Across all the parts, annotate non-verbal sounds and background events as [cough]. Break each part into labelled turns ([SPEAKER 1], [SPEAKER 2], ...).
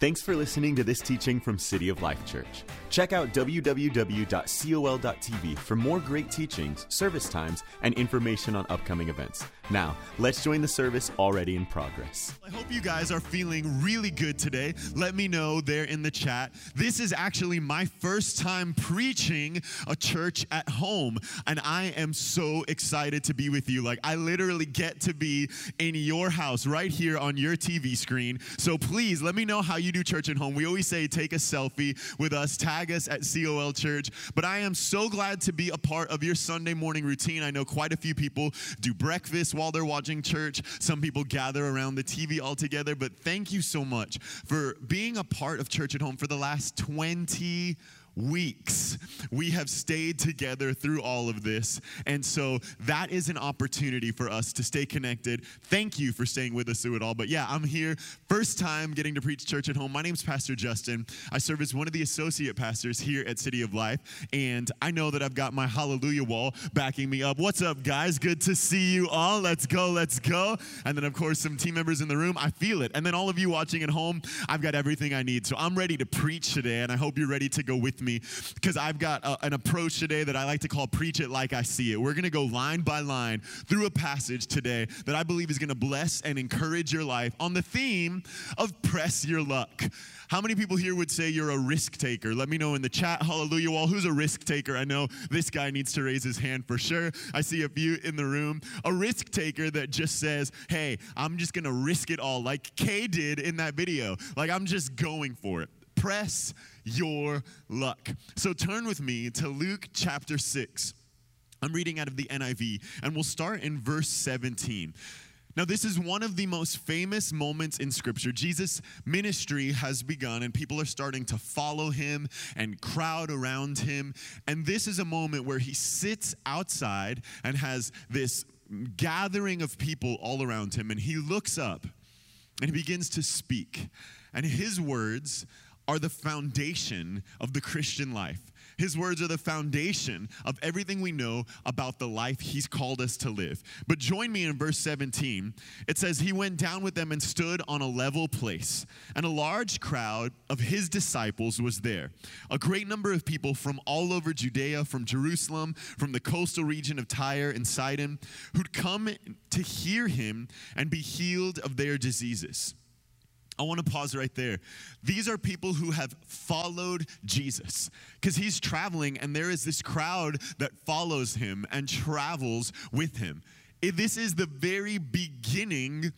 [SPEAKER 1] Thanks for listening to this teaching from City of Life Church. Check out www.col.tv for more great teachings, service times, and information on upcoming events. Now, let's join the service already in progress.
[SPEAKER 2] I hope you guys are feeling really good today. Let me know there in the chat. This is actually my first time preaching a church at home, and I am so excited to be with you. Like, I literally get to be in your house right here on your TV screen. So please let me know how you do church at home. We always say take a selfie with us, tag us at COL Church. But I am so glad to be a part of your Sunday morning routine. I know quite a few people do breakfast while they're watching church. Some people gather around the TV all together. But thank you so much for being a part of church at home for the last 20 weeks. We have stayed together through all of this. And so that is an opportunity for us to stay connected. Thank you for staying with us through it all. But yeah, I'm here, first time getting to preach church at home. My name's Pastor Justin. I serve as one of the associate pastors here at City of Life. And I know that I've got my hallelujah wall backing me up. What's up, guys? Good to see you all. Let's go, let's go. And then, of course, some team members in the room. I feel it. And then all of you watching at home, I've got everything I need. So I'm ready to preach today. And I hope you're ready to go with me because I've got a, an approach today that I like to call preach it like I see it. We're going to go line by line through a passage today that I believe is going to bless and encourage your life on the theme of press your luck. How many people here would say you're a risk taker? Let me know in the chat. Hallelujah wall. Who's a risk taker? I know this guy needs to raise his hand for sure. I see a few in the room. A risk taker that just says, hey, I'm just going to risk it all, like Kay did in that video. Like, I'm just going for it. Press your luck. So turn with me to Luke chapter 6. I'm reading out of the NIV, and we'll start in verse 17. Now, this is one of the most famous moments in Scripture. Jesus' ministry has begun, and people are starting to follow him and crowd around him. And this is a moment where he sits outside and has this gathering of people all around him, and he looks up and he begins to speak. And his words are the foundation of the Christian life. His words are the foundation of everything we know about the life he's called us to live. But join me in verse 17. It says, He went down with them and stood on a level place, and a large crowd of his disciples was there. A great number of people from all over Judea, from Jerusalem, from the coastal region of Tyre and Sidon, who'd come to hear him and be healed of their diseases. I want to pause right there. These are people who have followed Jesus because he's traveling and there is this crowd that follows him and travels with him. This is the very beginning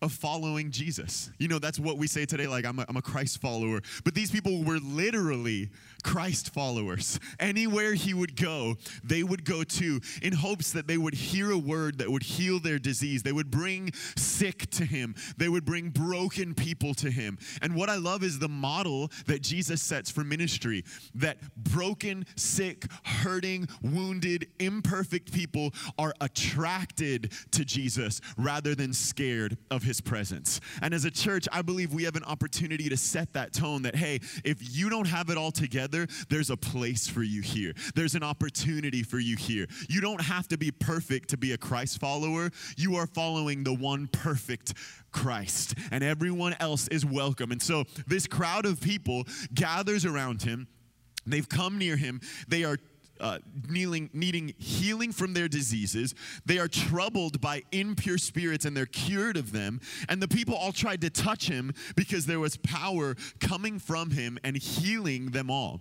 [SPEAKER 2] of following Jesus. You know, that's what we say today, like, I'm a, I'm a Christ follower. But these people were literally Christ followers. Anywhere he would go, they would go to in hopes that they would hear a word that would heal their disease. They would bring sick to him, they would bring broken people to him. And what I love is the model that Jesus sets for ministry that broken, sick, hurting, wounded, imperfect people are attracted to Jesus rather than scared of his presence. And as a church, I believe we have an opportunity to set that tone that, hey, if you don't have it all together, there's a place for you here. There's an opportunity for you here. You don't have to be perfect to be a Christ follower. You are following the one perfect Christ, and everyone else is welcome. And so this crowd of people gathers around him. They've come near him. They are uh, kneeling, needing healing from their diseases. They are troubled by impure spirits and they're cured of them. And the people all tried to touch him because there was power coming from him and healing them all.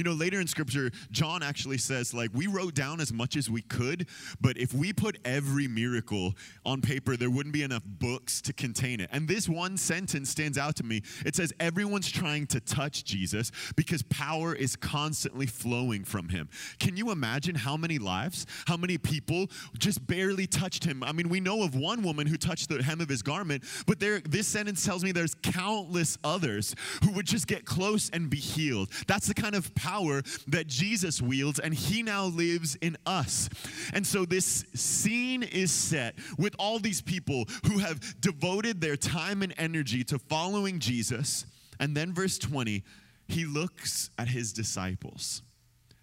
[SPEAKER 2] You know, later in scripture, John actually says, like, we wrote down as much as we could, but if we put every miracle on paper, there wouldn't be enough books to contain it. And this one sentence stands out to me. It says, everyone's trying to touch Jesus because power is constantly flowing from him. Can you imagine how many lives, how many people just barely touched him? I mean, we know of one woman who touched the hem of his garment, but there, this sentence tells me there's countless others who would just get close and be healed. That's the kind of power that Jesus wields, and he now lives in us. And so this scene is set with all these people who have devoted their time and energy to following Jesus. And then, verse 20, he looks at his disciples.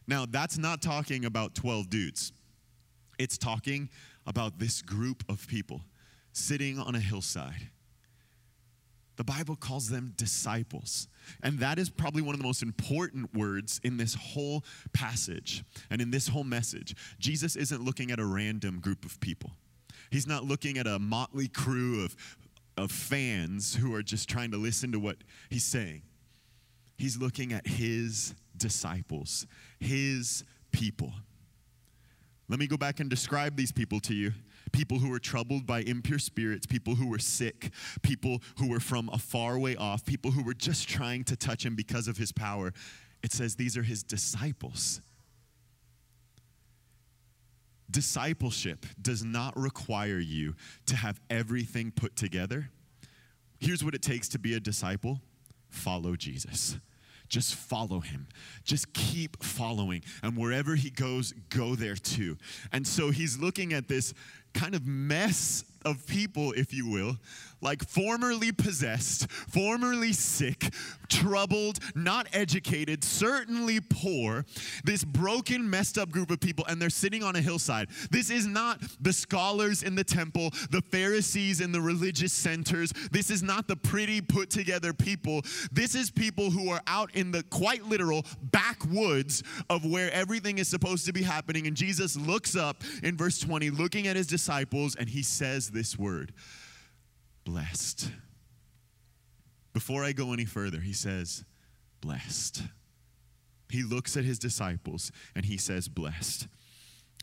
[SPEAKER 2] Now, that's not talking about 12 dudes, it's talking about this group of people sitting on a hillside. The Bible calls them disciples. And that is probably one of the most important words in this whole passage and in this whole message. Jesus isn't looking at a random group of people, He's not looking at a motley crew of, of fans who are just trying to listen to what He's saying. He's looking at His disciples, His people. Let me go back and describe these people to you people who were troubled by impure spirits, people who were sick, people who were from a far way off, people who were just trying to touch him because of his power. It says these are his disciples. Discipleship does not require you to have everything put together. Here's what it takes to be a disciple follow Jesus. Just follow him. Just keep following. And wherever he goes, go there too. And so he's looking at this kind of mess of people, if you will, like formerly possessed, formerly sick, troubled, not educated, certainly poor, this broken, messed up group of people, and they're sitting on a hillside. This is not the scholars in the temple, the Pharisees in the religious centers. This is not the pretty, put together people. This is people who are out in the quite literal backwoods of where everything is supposed to be happening. And Jesus looks up in verse 20, looking at his disciples, and he says this word blessed. Before I go any further, he says, blessed. He looks at his disciples and he says, blessed.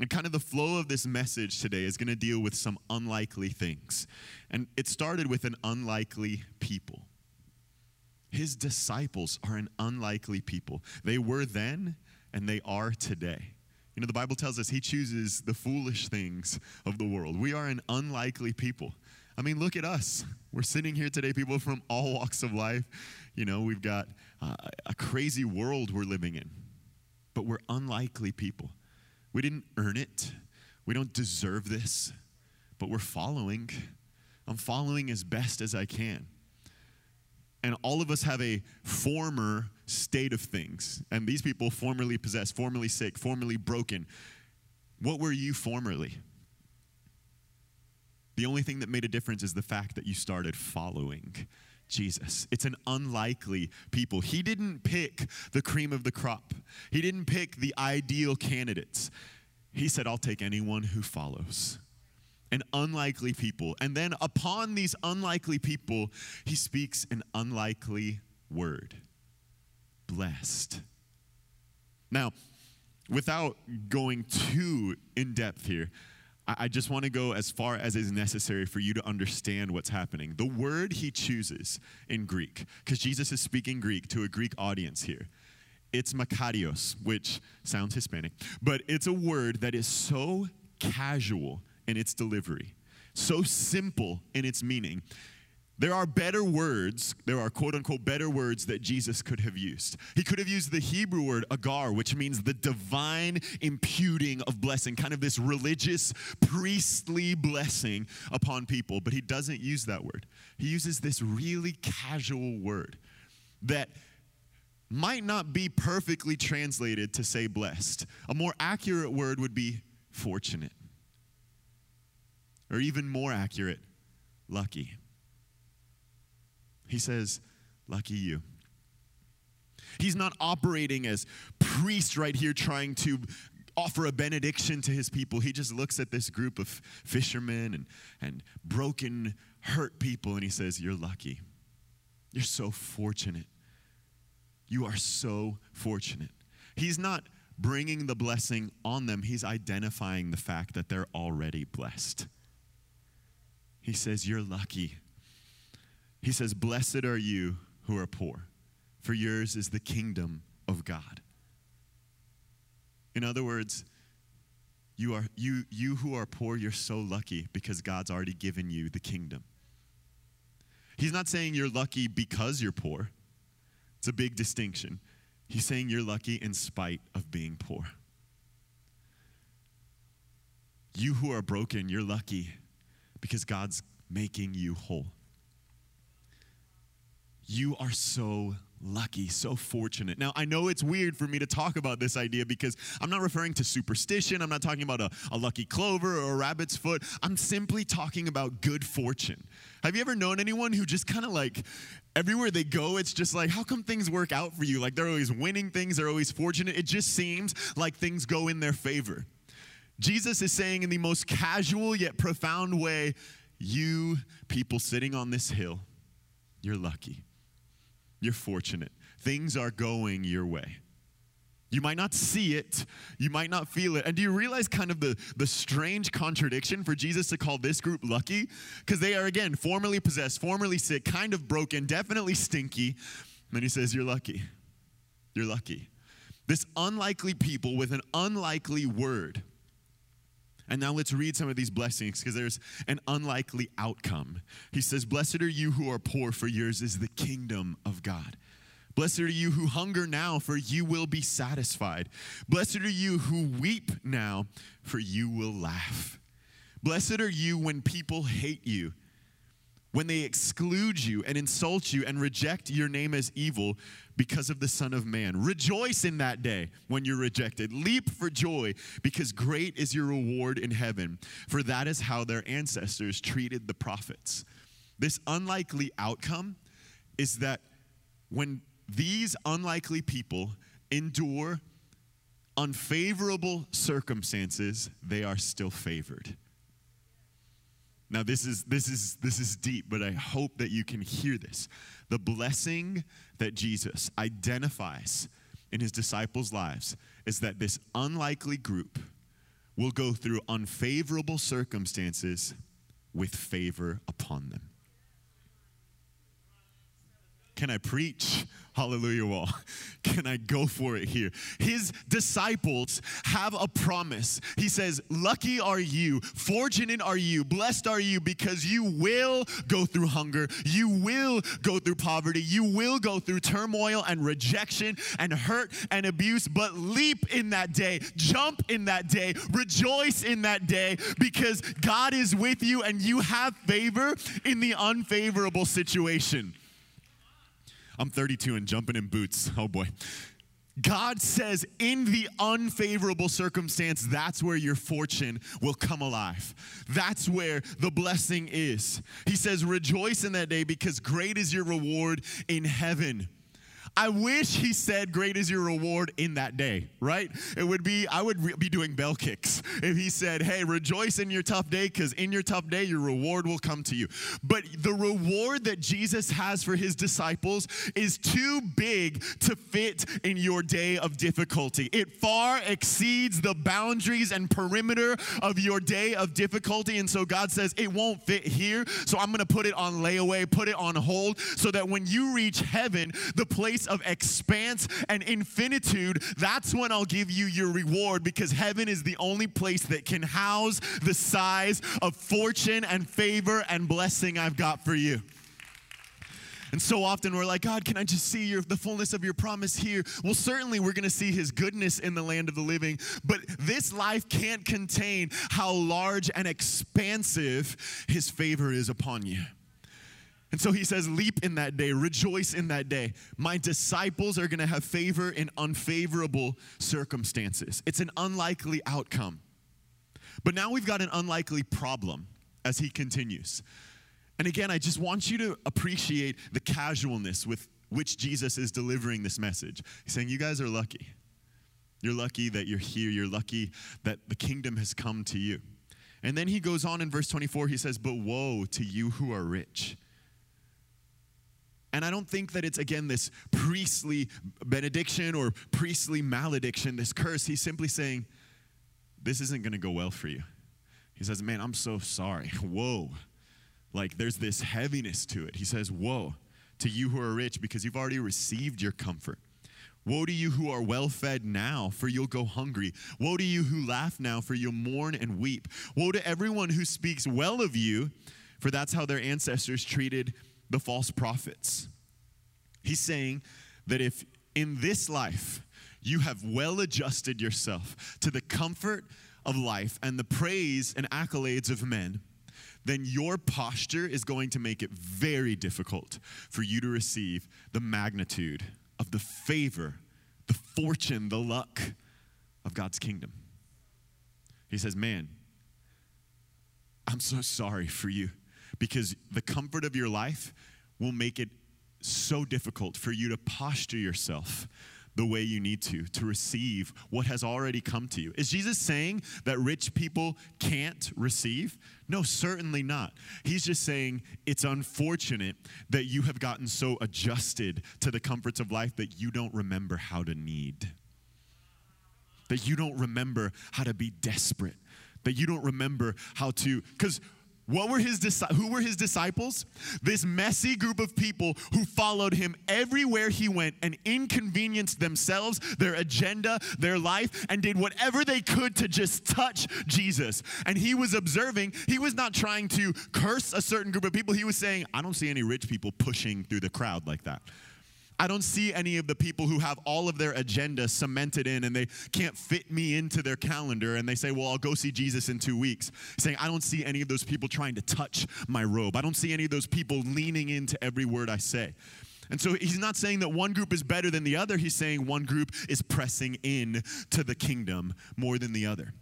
[SPEAKER 2] And kind of the flow of this message today is going to deal with some unlikely things. And it started with an unlikely people. His disciples are an unlikely people. They were then and they are today. You know, the Bible tells us he chooses the foolish things of the world. We are an unlikely people. I mean, look at us. We're sitting here today, people from all walks of life. You know, we've got uh, a crazy world we're living in, but we're unlikely people. We didn't earn it, we don't deserve this, but we're following. I'm following as best as I can. And all of us have a former state of things. And these people formerly possessed, formerly sick, formerly broken. What were you formerly? The only thing that made a difference is the fact that you started following Jesus. It's an unlikely people. He didn't pick the cream of the crop, he didn't pick the ideal candidates. He said, I'll take anyone who follows. An unlikely people. And then upon these unlikely people, he speaks an unlikely word blessed. Now, without going too in depth here, I just want to go as far as is necessary for you to understand what's happening. The word he chooses in Greek, because Jesus is speaking Greek to a Greek audience here, it's makarios, which sounds Hispanic, but it's a word that is so casual in its delivery, so simple in its meaning there are better words, there are quote unquote better words that Jesus could have used. He could have used the Hebrew word agar, which means the divine imputing of blessing, kind of this religious, priestly blessing upon people, but he doesn't use that word. He uses this really casual word that might not be perfectly translated to say blessed. A more accurate word would be fortunate, or even more accurate, lucky. He says, Lucky you. He's not operating as priest right here trying to offer a benediction to his people. He just looks at this group of fishermen and, and broken, hurt people and he says, You're lucky. You're so fortunate. You are so fortunate. He's not bringing the blessing on them, he's identifying the fact that they're already blessed. He says, You're lucky. He says, Blessed are you who are poor, for yours is the kingdom of God. In other words, you, are, you, you who are poor, you're so lucky because God's already given you the kingdom. He's not saying you're lucky because you're poor. It's a big distinction. He's saying you're lucky in spite of being poor. You who are broken, you're lucky because God's making you whole. You are so lucky, so fortunate. Now, I know it's weird for me to talk about this idea because I'm not referring to superstition. I'm not talking about a, a, lucky clover or a rabbit's foot. I'm simply talking about good fortune. Have you ever known anyone who just kind of like everywhere they go, it's just like, how come things work out for you? Like they're always winning things, they're always fortunate. It just seems like things go in their favor. Jesus is saying in the most casual yet profound way, you people sitting on this hill, you're lucky. You're fortunate. Things are going your way. You might not see it, you might not feel it. And do you realize kind of the, the strange contradiction for Jesus to call this group lucky? Because they are, again, formerly possessed, formerly sick, kind of broken, definitely stinky. And then he says, You're lucky. You're lucky. This unlikely people with an unlikely word. And now let's read some of these blessings because there's an unlikely outcome. He says, Blessed are you who are poor, for yours is the kingdom of God. Blessed are you who hunger now, for you will be satisfied. Blessed are you who weep now, for you will laugh. Blessed are you when people hate you, when they exclude you and insult you and reject your name as evil because of the Son of Man. Rejoice in that day when you're rejected. Leap for joy, because great is your reward in heaven, for that is how their ancestors treated the prophets. This unlikely outcome is that when these unlikely people endure unfavorable circumstances, they are still favored. Now this is this is this is deep, but I hope that you can hear this. The blessing that Jesus identifies in his disciples' lives is that this unlikely group will go through unfavorable circumstances with favor upon them. Can I preach? Hallelujah, wall. [laughs] Can I go for it here? His disciples have a promise. He says, Lucky are you, fortunate are you, blessed are you, because you will go through hunger, you will go through poverty, you will go through turmoil and rejection and hurt and abuse, but leap in that day, jump in that day, rejoice in that day, because God is with you and you have favor in the unfavorable situation. I'm 32 and jumping in boots. [laughs] Oh boy. God says, in the unfavorable circumstance, that's where your fortune will come alive. That's where the blessing is. He says, rejoice in that day because great is your reward in heaven. I wish he said, Great is your reward in that day, right? It would be, I would re- be doing bell kicks if he said, Hey, rejoice in your tough day, because in your tough day, your reward will come to you. But the reward that Jesus has for his disciples is too big to fit in your day of difficulty. It far exceeds the boundaries and perimeter of your day of difficulty. And so God says, It won't fit here. So I'm going to put it on layaway, put it on hold, so that when you reach heaven, the place place of expanse and infinitude, that's when I'll give you your reward because heaven is the only place that can house the size of fortune and favor and blessing I've got for you. And so often we're like, God, can I just see your, the fullness of your promise here? Well, certainly we're going to see his goodness in the land of the living, but this life can't contain how large and expansive his favor is upon you. And so he says, Leap in that day, rejoice in that day. My disciples are going to have favor in unfavorable circumstances. It's an unlikely outcome. But now we've got an unlikely problem as he continues. And again, I just want you to appreciate the casualness with which Jesus is delivering this message. He's saying, You guys are lucky. You're lucky that you're here. You're lucky that the kingdom has come to you. And then he goes on in verse 24, he says, But woe to you who are rich. And I don't think that it's, again, this priestly benediction or priestly malediction, this curse. He's simply saying, This isn't going to go well for you. He says, Man, I'm so sorry. [laughs] Whoa. Like there's this heaviness to it. He says, Woe to you who are rich because you've already received your comfort. Woe to you who are well fed now, for you'll go hungry. Woe to you who laugh now, for you'll mourn and weep. Woe to everyone who speaks well of you, for that's how their ancestors treated the false prophets. He's saying that if in this life you have well adjusted yourself to the comfort of life and the praise and accolades of men, then your posture is going to make it very difficult for you to receive the magnitude of the favor, the fortune, the luck of God's kingdom. He says, Man, I'm so sorry for you because the comfort of your life will make it so difficult for you to posture yourself the way you need to to receive what has already come to you. Is Jesus saying that rich people can't receive? No, certainly not. He's just saying it's unfortunate that you have gotten so adjusted to the comforts of life that you don't remember how to need. That you don't remember how to be desperate. That you don't remember how to, because what were his who were his disciples? This messy group of people who followed him everywhere he went and inconvenienced themselves, their agenda, their life and did whatever they could to just touch Jesus. And he was observing, he was not trying to curse a certain group of people. He was saying, I don't see any rich people pushing through the crowd like that. I don't see any of the people who have all of their agenda cemented in and they can't fit me into their calendar and they say, Well, I'll go see Jesus in two weeks. Saying, I don't see any of those people trying to touch my robe. I don't see any of those people leaning into every word I say. And so he's not saying that one group is better than the other. He's saying one group is pressing in to the kingdom more than the other.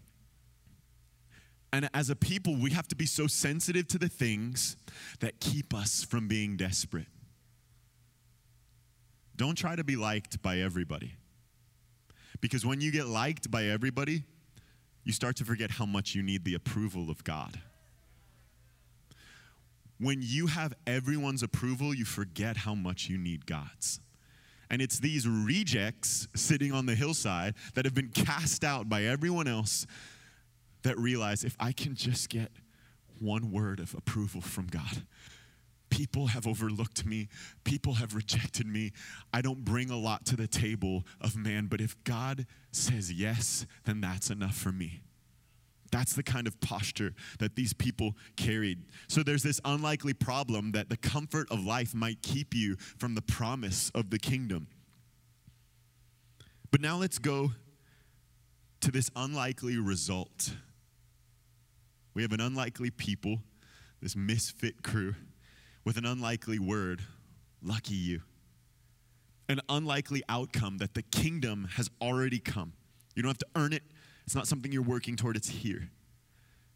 [SPEAKER 2] And as a people, we have to be so sensitive to the things that keep us from being desperate. Don't try to be liked by everybody. Because when you get liked by everybody, you start to forget how much you need the approval of God. When you have everyone's approval, you forget how much you need God's. And it's these rejects sitting on the hillside that have been cast out by everyone else that realize if I can just get one word of approval from God, People have overlooked me. People have rejected me. I don't bring a lot to the table of man, but if God says yes, then that's enough for me. That's the kind of posture that these people carried. So there's this unlikely problem that the comfort of life might keep you from the promise of the kingdom. But now let's go to this unlikely result. We have an unlikely people, this misfit crew with an unlikely word lucky you. An unlikely outcome that the kingdom has already come. You don't have to earn it, it's not something you're working toward, it's here.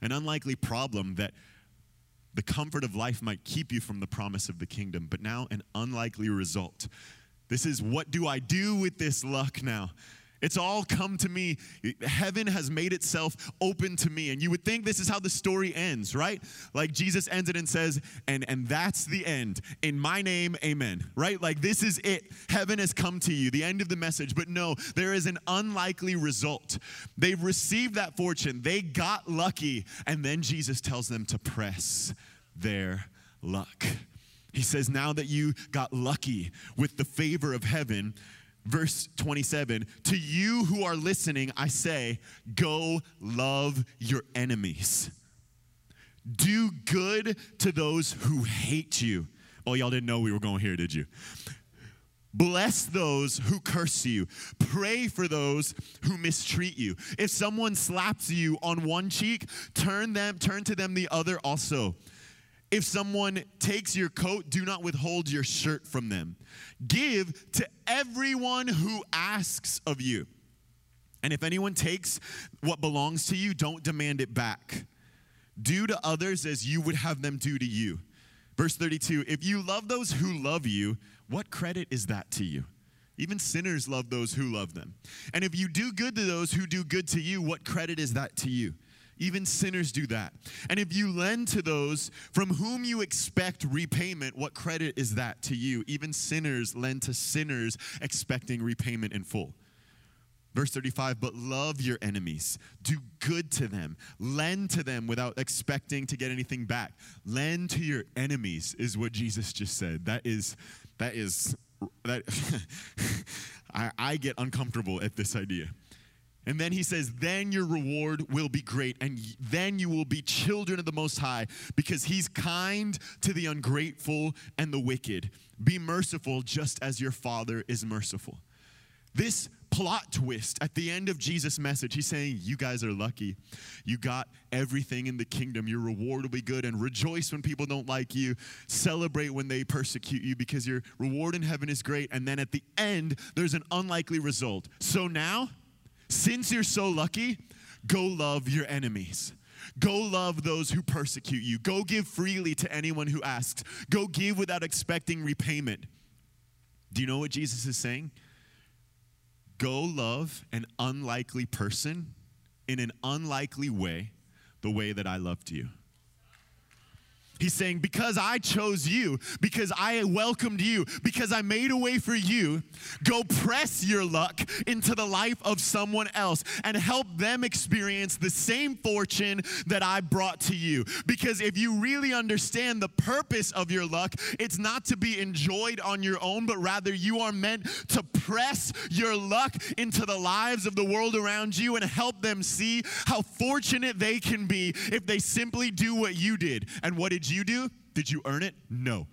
[SPEAKER 2] An unlikely problem that the comfort of life might keep you from the promise of the kingdom, but now an unlikely result. This is what do I do with this luck now? It's all come to me. Heaven has made itself open to me. And you would think this is how the story ends, right? Like Jesus ends it and says, and, and that's the end. In my name, amen, right? Like this is it. Heaven has come to you, the end of the message. But no, there is an unlikely result. They've received that fortune, they got lucky. And then Jesus tells them to press their luck. He says, Now that you got lucky with the favor of heaven, verse 27 To you who are listening, I say, go love your enemies. Do good to those who hate you. Oh, y'all didn't know we were going here, did you? Bless those who curse you. Pray for those who mistreat you. If someone slaps you on one cheek, turn them turn to them the other also. If someone takes your coat, do not withhold your shirt from them. Give to everyone who asks of you. And if anyone takes what belongs to you, don't demand it back. Do to others as you would have them do to you. Verse 32 If you love those who love you, what credit is that to you? Even sinners love those who love them. And if you do good to those who do good to you, what credit is that to you? Even sinners do that. And if you lend to those from whom you expect repayment, what credit is that to you? Even sinners lend to sinners expecting repayment in full. Verse 35, but love your enemies. Do good to them. Lend to them without expecting to get anything back. Lend to your enemies is what Jesus just said. That is, that is, that, [laughs] I, I get uncomfortable at this idea. And then he says, Then your reward will be great, and then you will be children of the Most High, because he's kind to the ungrateful and the wicked. Be merciful just as your Father is merciful. This plot twist at the end of Jesus' message, he's saying, You guys are lucky. You got everything in the kingdom. Your reward will be good, and rejoice when people don't like you. Celebrate when they persecute you, because your reward in heaven is great. And then at the end, there's an unlikely result. So now, since you're so lucky, go love your enemies. Go love those who persecute you. Go give freely to anyone who asks. Go give without expecting repayment. Do you know what Jesus is saying? Go love an unlikely person in an unlikely way, the way that I loved you. He's saying, Because I chose you, because I welcomed you, because I made a way for you, go press your luck into the life of someone else and help them experience the same fortune that I brought to you. Because if you really understand the purpose of your luck, it's not to be enjoyed on your own, but rather you are meant to press your luck into the lives of the world around you and help them see how fortunate they can be if they simply do what you did. And what did you do? Did you earn it? No.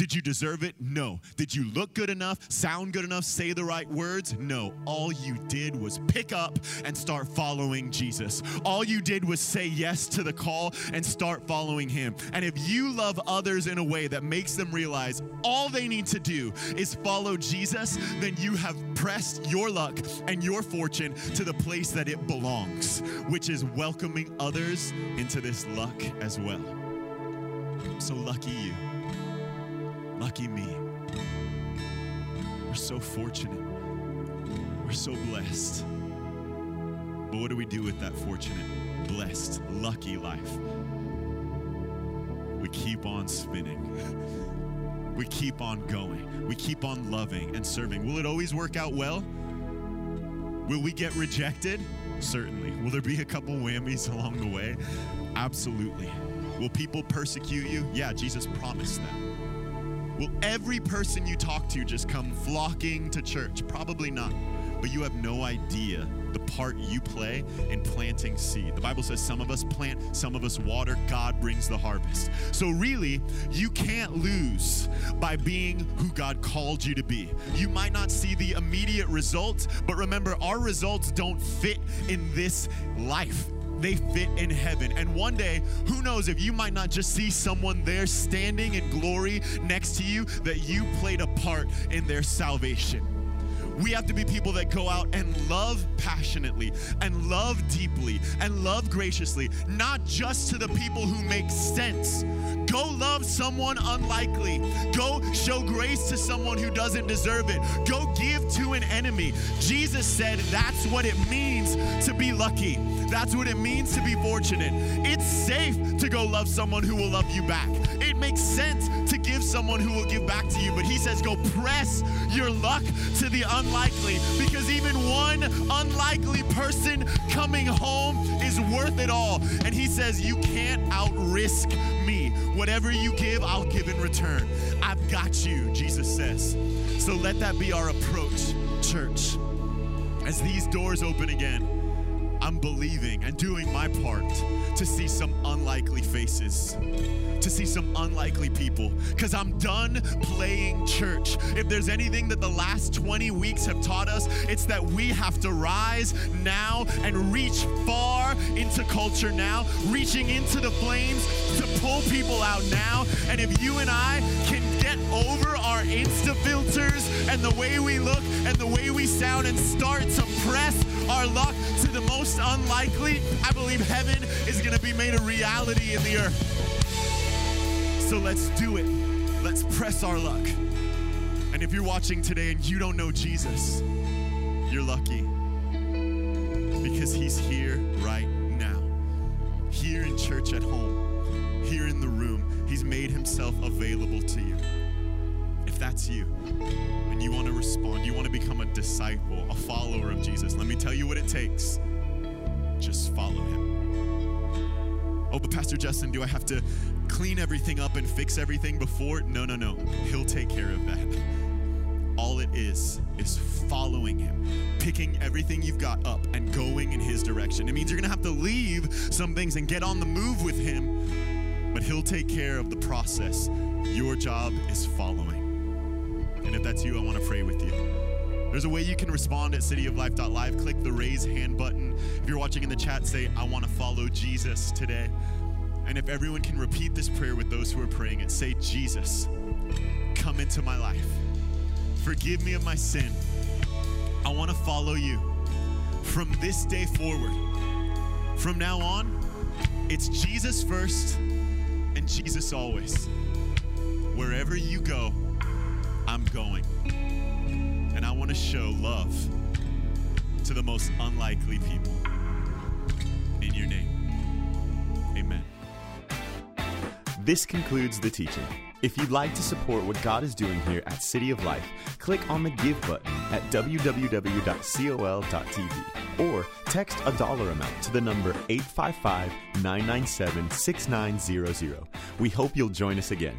[SPEAKER 2] Did you deserve it? No. Did you look good enough, sound good enough, say the right words? No. All you did was pick up and start following Jesus. All you did was say yes to the call and start following Him. And if you love others in a way that makes them realize all they need to do is follow Jesus, then you have pressed your luck and your fortune to the place that it belongs, which is welcoming others into this luck as well. So lucky you. Lucky me. We're so fortunate. We're so blessed. But what do we do with that fortunate, blessed, lucky life? We keep on spinning. We keep on going. We keep on loving and serving. Will it always work out well? Will we get rejected? Certainly. Will there be a couple whammies along the way? Absolutely. Will people persecute you? Yeah, Jesus promised that. Will every person you talk to just come flocking to church? Probably not. But you have no idea the part you play in planting seed. The Bible says some of us plant, some of us water, God brings the harvest. So, really, you can't lose by being who God called you to be. You might not see the immediate results, but remember, our results don't fit in this life they fit in heaven. And one day, who knows if you might not just see someone there standing in glory next to you, that you played a part in their salvation. We have to be people that go out and love passionately and love deeply and love graciously, not just to the people who make sense. Go love someone unlikely. Go show grace to someone who doesn't deserve it. Go give to an enemy. Jesus said that's what it means to be lucky. That's what it means to be fortunate. It's safe to go love someone who will love you back. It makes sense to give someone who will give back to you, but he says go press your luck to the unlikely because even one unlikely person coming home is worth it all. And he says you can't outrisk me. Whatever you give, I'll give in return. I've got you, Jesus says. So let that be our approach, church. As these doors open again, I'm believing and doing my part to see some unlikely faces, to see some unlikely people, because I'm done playing church. If there's anything that the last 20 weeks have taught us, it's that we have to rise now and reach far into culture now, reaching into the flames to pull people out now. And if you and I can get over our Insta filters and the way we look and the way we sound and start to press our luck to the most unlikely, I believe heaven is going to be made a reality in the earth. So let's do it. Let's press our luck. And if you're watching today and you don't know Jesus, you're lucky because he's here right now. Here in church at home, here in the room, he's made himself available to you. That's you, and you want to respond, you want to become a disciple, a follower of Jesus, let me tell you what it takes. Just follow him. Oh, but Pastor Justin, do I have to clean everything up and fix everything before? No, no, no. He'll take care of that. All it is, is following him, picking everything you've got up and going in his direction. It means you're going to have to leave some things and get on the move with him, but he'll take care of the process. Your job is following. If that's you, I want to pray with you. There's a way you can respond at cityoflife.live. Click the raise hand button. If you're watching in the chat, say, I want to follow Jesus today. And if everyone can repeat this prayer with those who are praying it, say, Jesus, come into my life. Forgive me of my sin. I want to follow you from this day forward. From now on, It's Jesus first and Jesus always. Wherever you go, going. And I want to show love to the most unlikely people. In your name, amen.
[SPEAKER 1] This concludes the teaching. If you'd like to support what God is doing here at City of Life, click on the Give button at www.col.tv or text a dollar amount to the number 855 997 6900. We hope you'll join us again.